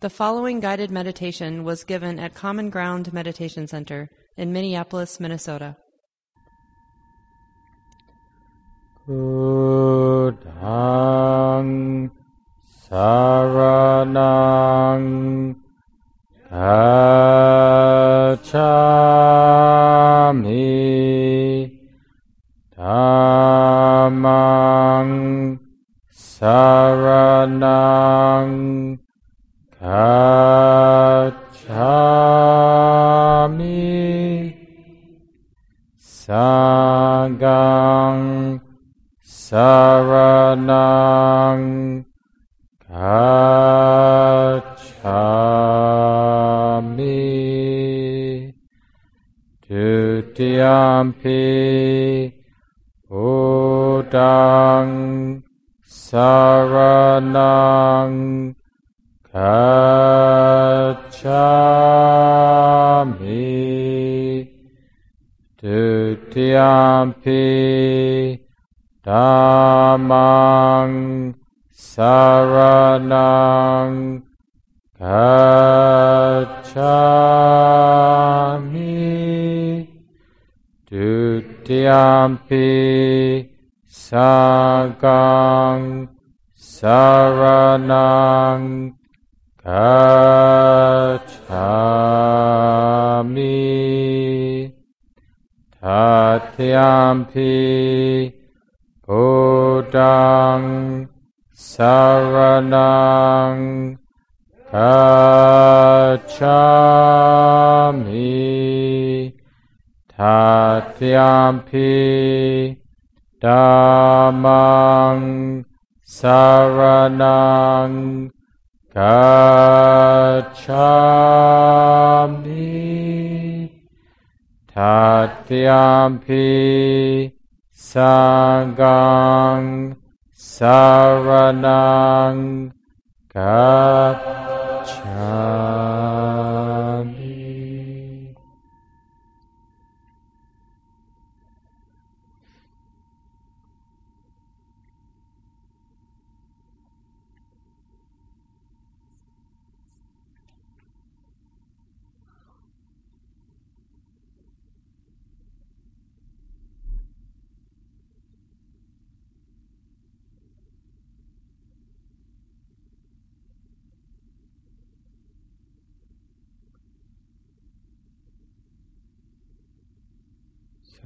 The following guided meditation was given at Common Ground Meditation Center in Minneapolis, Minnesota. Buddhang Saranang Gacchami Dutiyampi Dhammang Saranang Gacchami Dutiyampi Sanghang Saranang Gacchami Tatyampi Buddhang Saranang Gacchami Tatyampi Dhammang Saranang Gacchami Tatyampi Sanghang Saranang Gacchami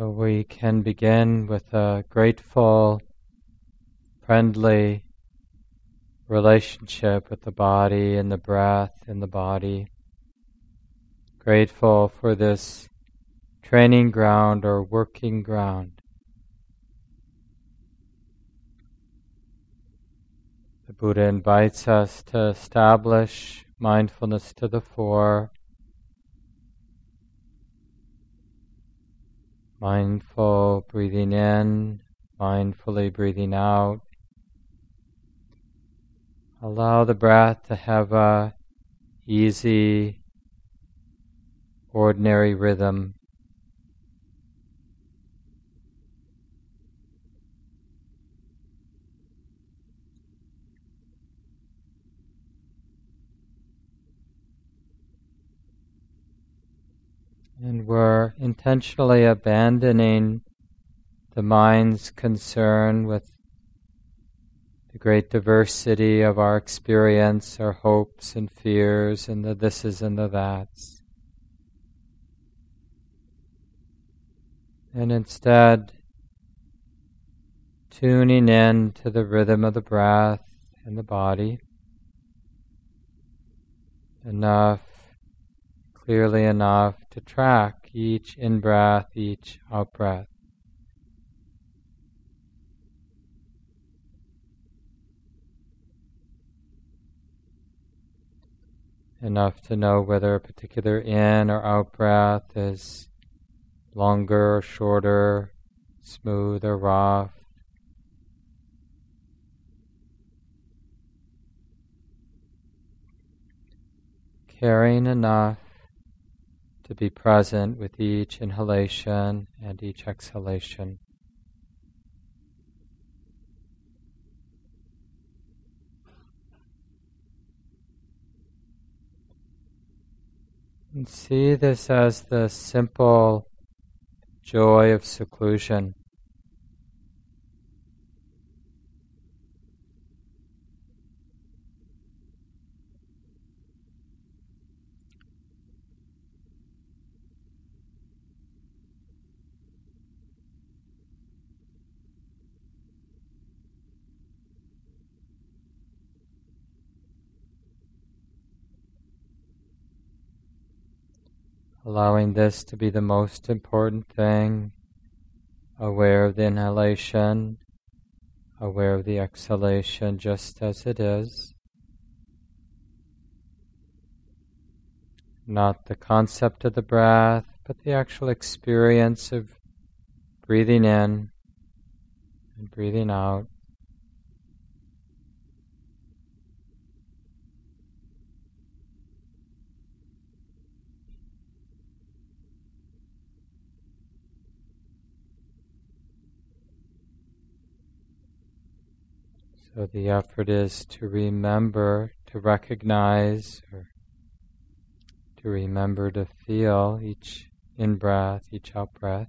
So we can begin with a grateful, friendly relationship with the body and the breath in the body. Grateful for this training ground or working ground. The Buddha invites us to establish mindfulness to the fore Mindful breathing in, mindfully breathing out. Allow the breath to have a easy, ordinary rhythm. And we're intentionally abandoning the mind's concern with the great diversity of our experience, our hopes and fears, and the thises and the that's. And instead, tuning in to the rhythm of the breath and the body. Enough clearly enough to track each in breath, each out breath. Enough to know whether a particular in or out breath is longer or shorter, smooth or rough. Caring enough to be present with each inhalation and each exhalation. And see this as the simple joy of seclusion. Allowing this to be the most important thing, aware of the inhalation, aware of the exhalation just as it is. Not the concept of the breath, but the actual experience of breathing in and breathing out. So the effort is to remember, to recognize, or to remember to feel each in breath, each out breath.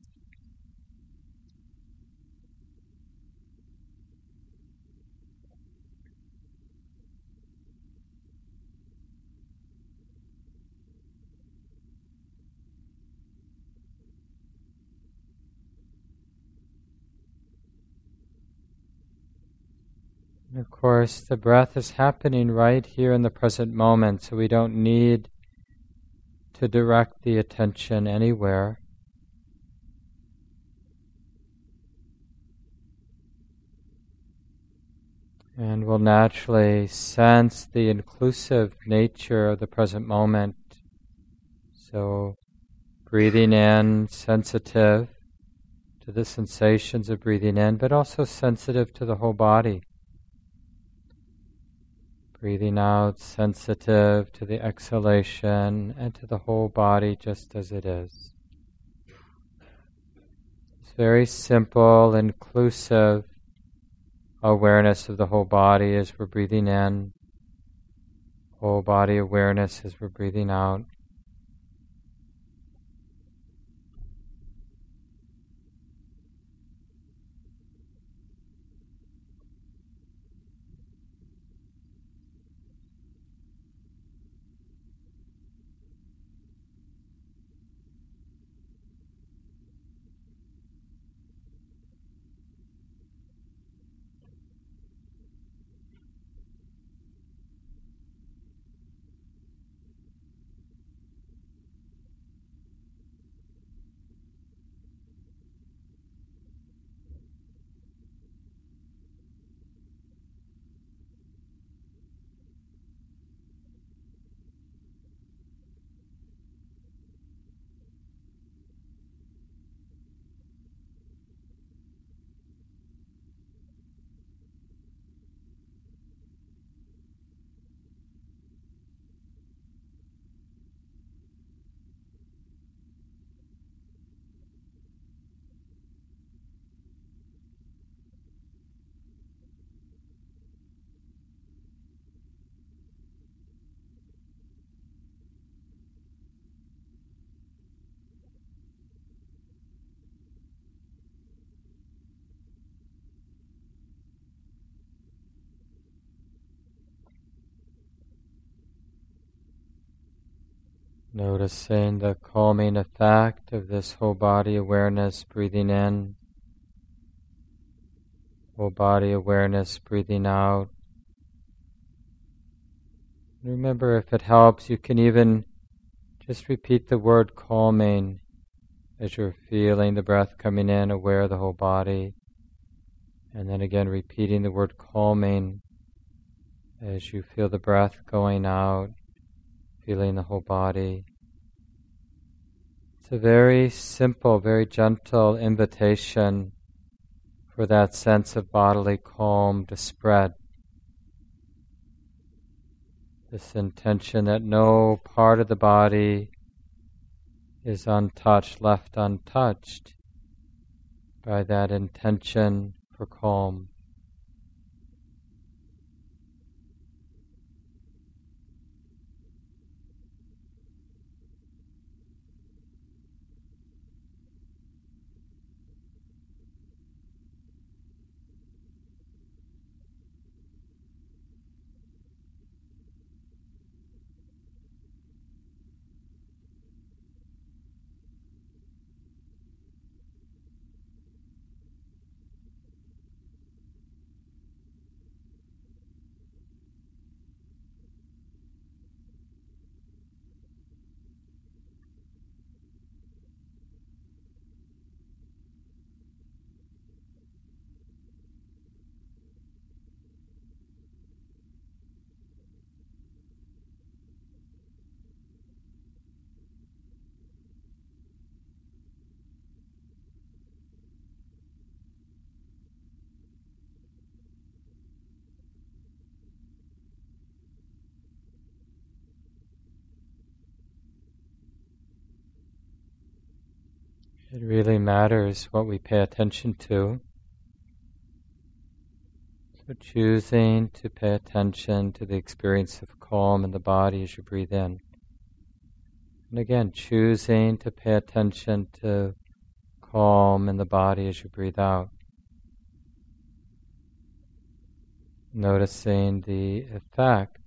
Of course, the breath is happening right here in the present moment, so we don't need to direct the attention anywhere. And we'll naturally sense the inclusive nature of the present moment. So, breathing in, sensitive to the sensations of breathing in, but also sensitive to the whole body. Breathing out, sensitive to the exhalation and to the whole body just as it is. It's very simple, inclusive awareness of the whole body as we're breathing in, whole body awareness as we're breathing out. Noticing the calming effect of this whole body awareness breathing in, whole body awareness breathing out. Remember, if it helps, you can even just repeat the word calming as you're feeling the breath coming in, aware of the whole body. And then again, repeating the word calming as you feel the breath going out feeling the whole body. It's a very simple, very gentle invitation for that sense of bodily calm to spread. This intention that no part of the body is untouched, left untouched by that intention for calm. It really matters what we pay attention to. So choosing to pay attention to the experience of calm in the body as you breathe in. And again, choosing to pay attention to calm in the body as you breathe out. Noticing the effect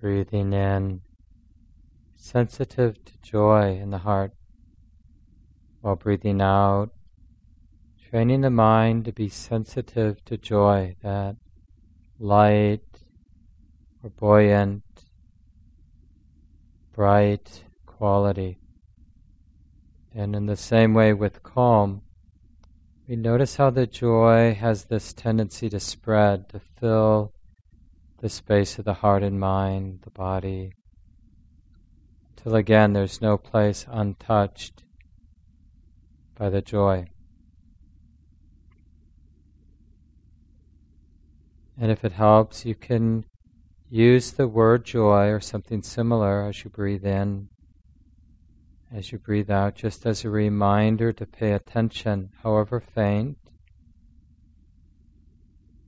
Breathing in, sensitive to joy in the heart, while breathing out, training the mind to be sensitive to joy, that light or buoyant, bright quality. And in the same way with calm, we notice how the joy has this tendency to spread, to fill the space of the heart and mind, the body, till again there's no place untouched by the joy. And if it helps, you can use the word joy or something similar as you breathe in, as you breathe out, just as a reminder to pay attention, however faint,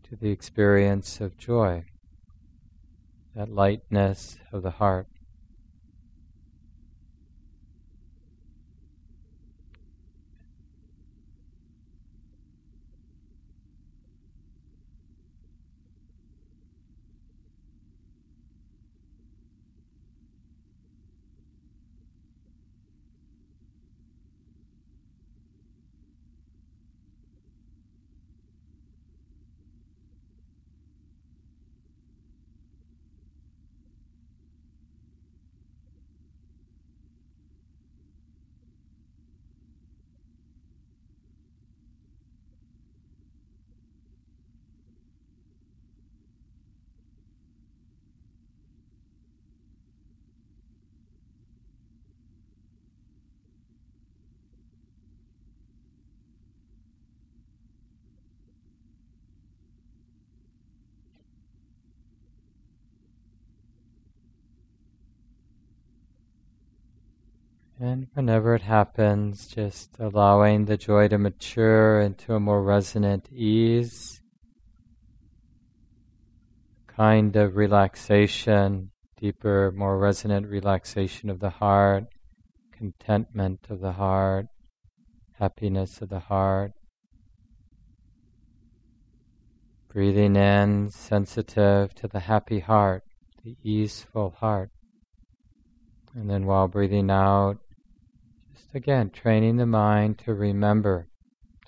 to the experience of joy that lightness of the heart. And whenever it happens, just allowing the joy to mature into a more resonant ease, kind of relaxation, deeper, more resonant relaxation of the heart, contentment of the heart, happiness of the heart. Breathing in, sensitive to the happy heart, the easeful heart. And then while breathing out, just again, training the mind to remember,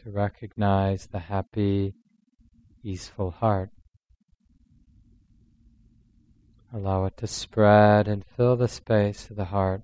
to recognize the happy, easeful heart. Allow it to spread and fill the space of the heart.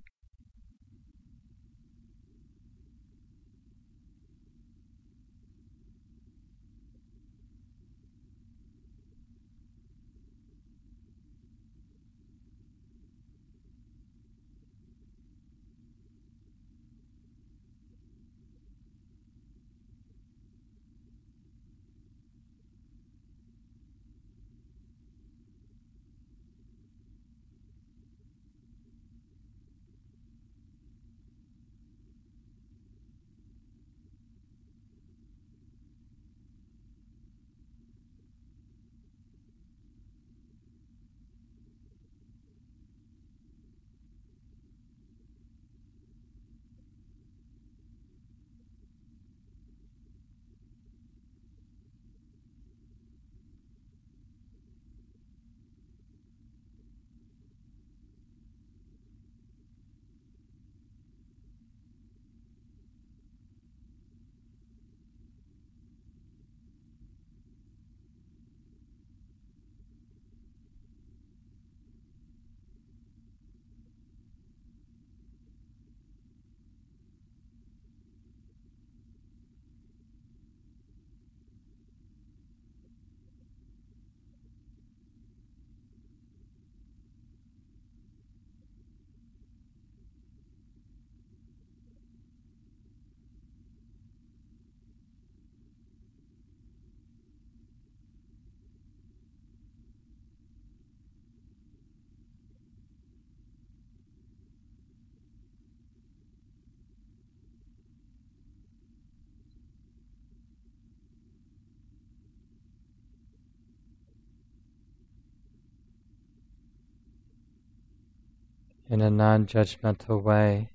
In a non judgmental way.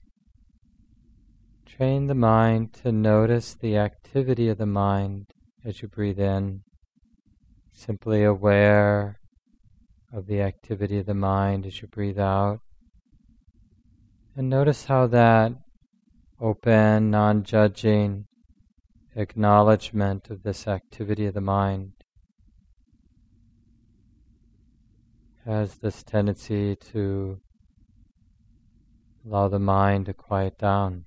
Train the mind to notice the activity of the mind as you breathe in, simply aware of the activity of the mind as you breathe out. And notice how that open, non judging acknowledgement of this activity of the mind has this tendency to allow the mind to quiet down.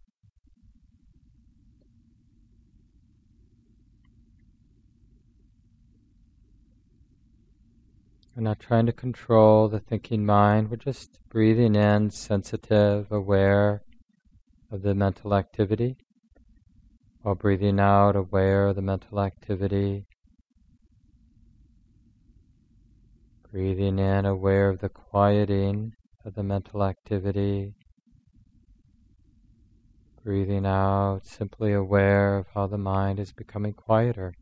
We're not trying to control the thinking mind, we're just breathing in, sensitive, aware of the mental activity, while breathing out, aware of the mental activity. Breathing in, aware of the quieting of the mental activity. Breathing out, simply aware of how the mind is becoming quieter.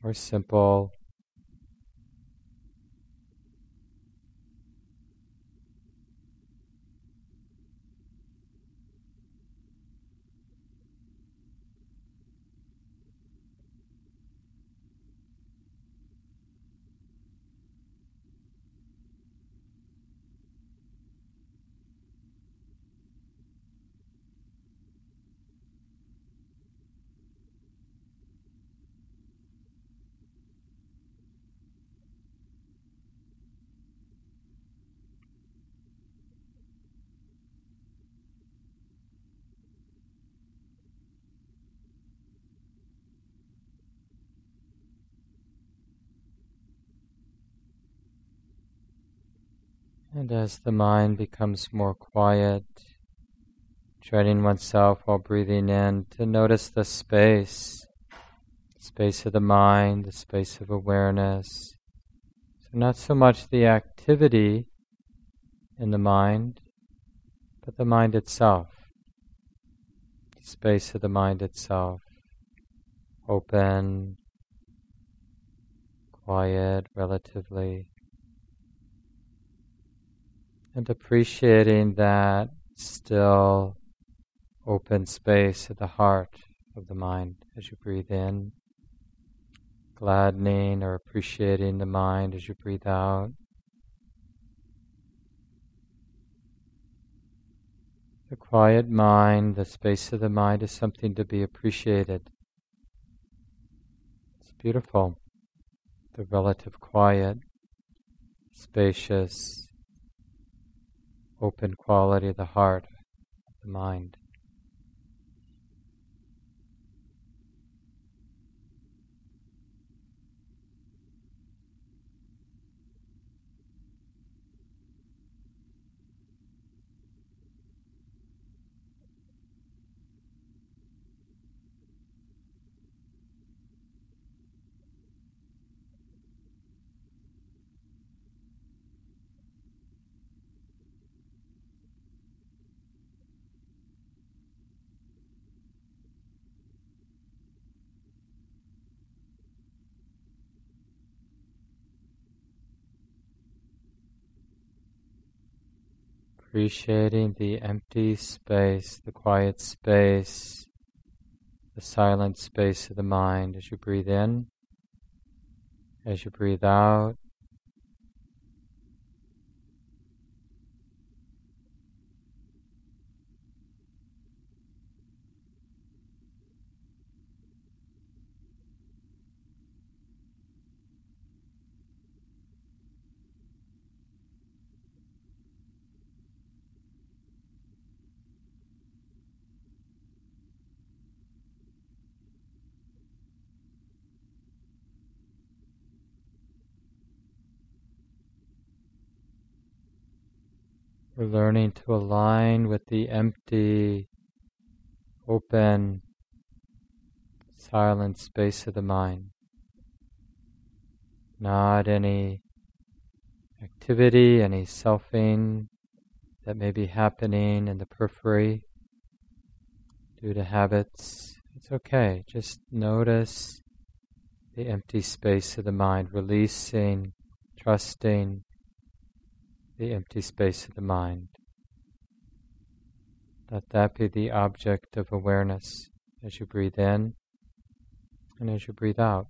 More simple, And as the mind becomes more quiet, training oneself while breathing in to notice the space, space of the mind, the space of awareness. So, not so much the activity in the mind, but the mind itself, the space of the mind itself, open, quiet, relatively and appreciating that still open space at the heart of the mind as you breathe in, gladdening or appreciating the mind as you breathe out. The quiet mind, the space of the mind is something to be appreciated. It's beautiful. The relative quiet, spacious, open quality of the heart, the mind. Appreciating the empty space, the quiet space, the silent space of the mind as you breathe in, as you breathe out. We're learning to align with the empty, open, silent space of the mind. Not any activity, any selfing that may be happening in the periphery due to habits. It's okay. Just notice the empty space of the mind, releasing, trusting, the empty space of the mind. Let that be the object of awareness as you breathe in and as you breathe out.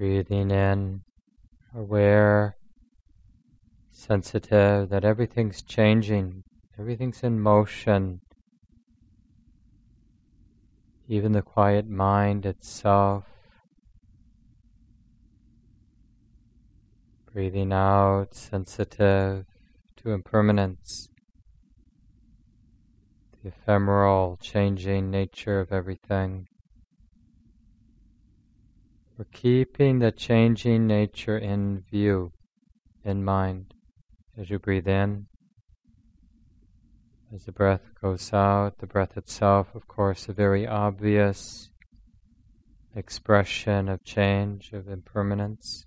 Breathing in, aware, sensitive that everything's changing, everything's in motion. Even the quiet mind itself. Breathing out, sensitive to impermanence, the ephemeral, changing nature of everything. We're keeping the changing nature in view, in mind, as you breathe in. As the breath goes out, the breath itself, of course, a very obvious expression of change, of impermanence.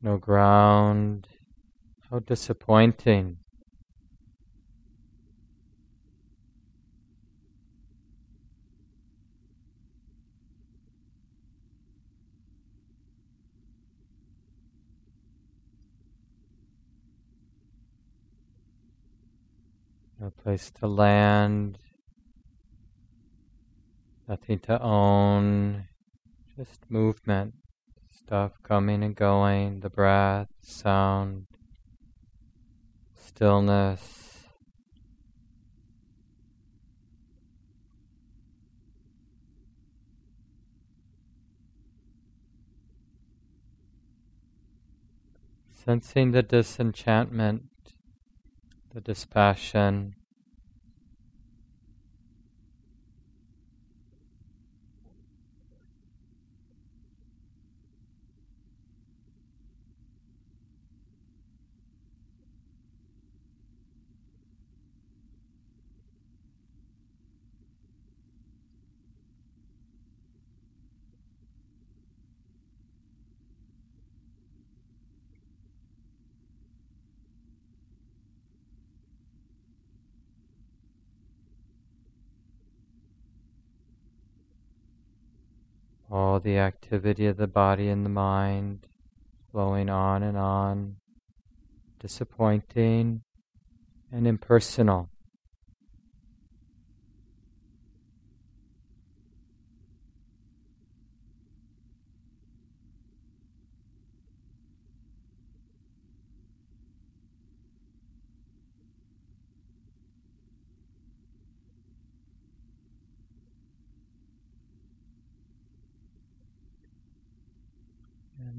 No ground. How disappointing No place to land, nothing to own, just movement, stuff coming and going, the breath, sound, stillness. Sensing the disenchantment the dispassion. The activity of the body and the mind flowing on and on, disappointing and impersonal.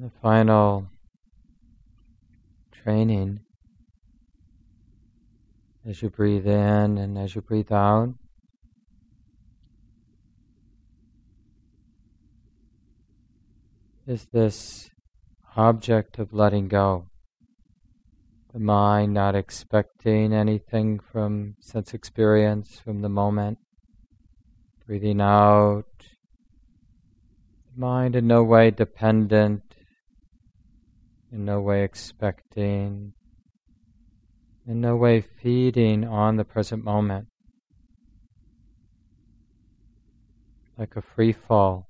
The final training as you breathe in and as you breathe out. Is this object of letting go, the mind not expecting anything from sense experience, from the moment. Breathing out, The mind in no way dependent, in no way expecting, in no way feeding on the present moment. Like a free fall.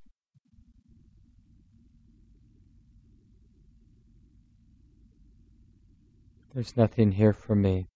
There's nothing here for me.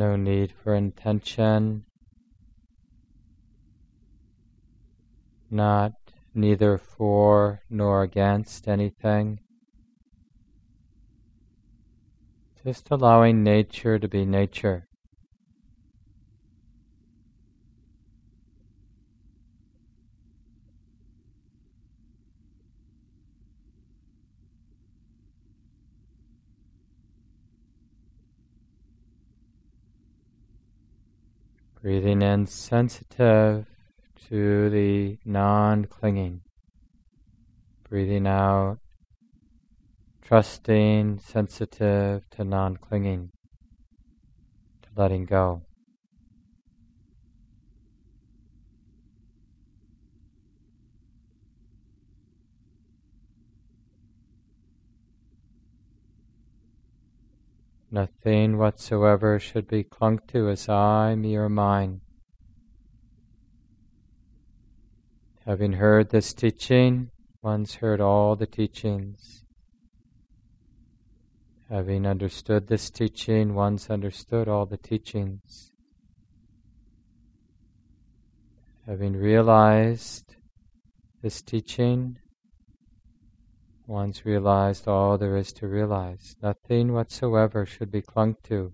No need for intention, not neither for nor against anything. Just allowing nature to be nature. Breathing in sensitive to the non clinging. Breathing out trusting, sensitive to non clinging, to letting go. Nothing whatsoever should be clung to as I, me, or mine. Having heard this teaching, one's heard all the teachings. Having understood this teaching, one's understood all the teachings. Having realized this teaching, once realized all there is to realize. Nothing whatsoever should be clung to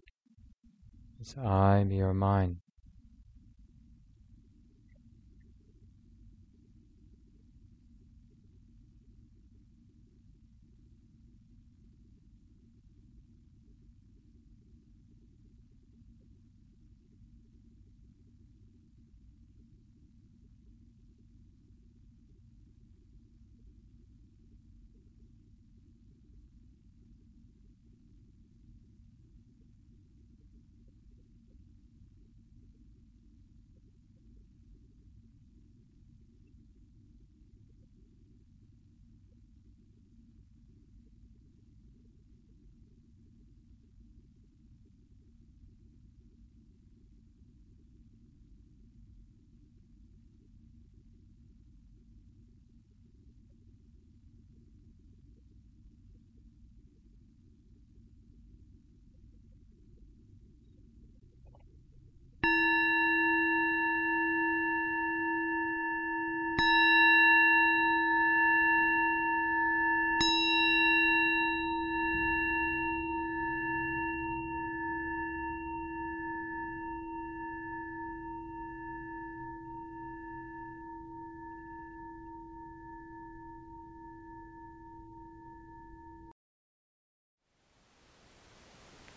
as I, me, or mine.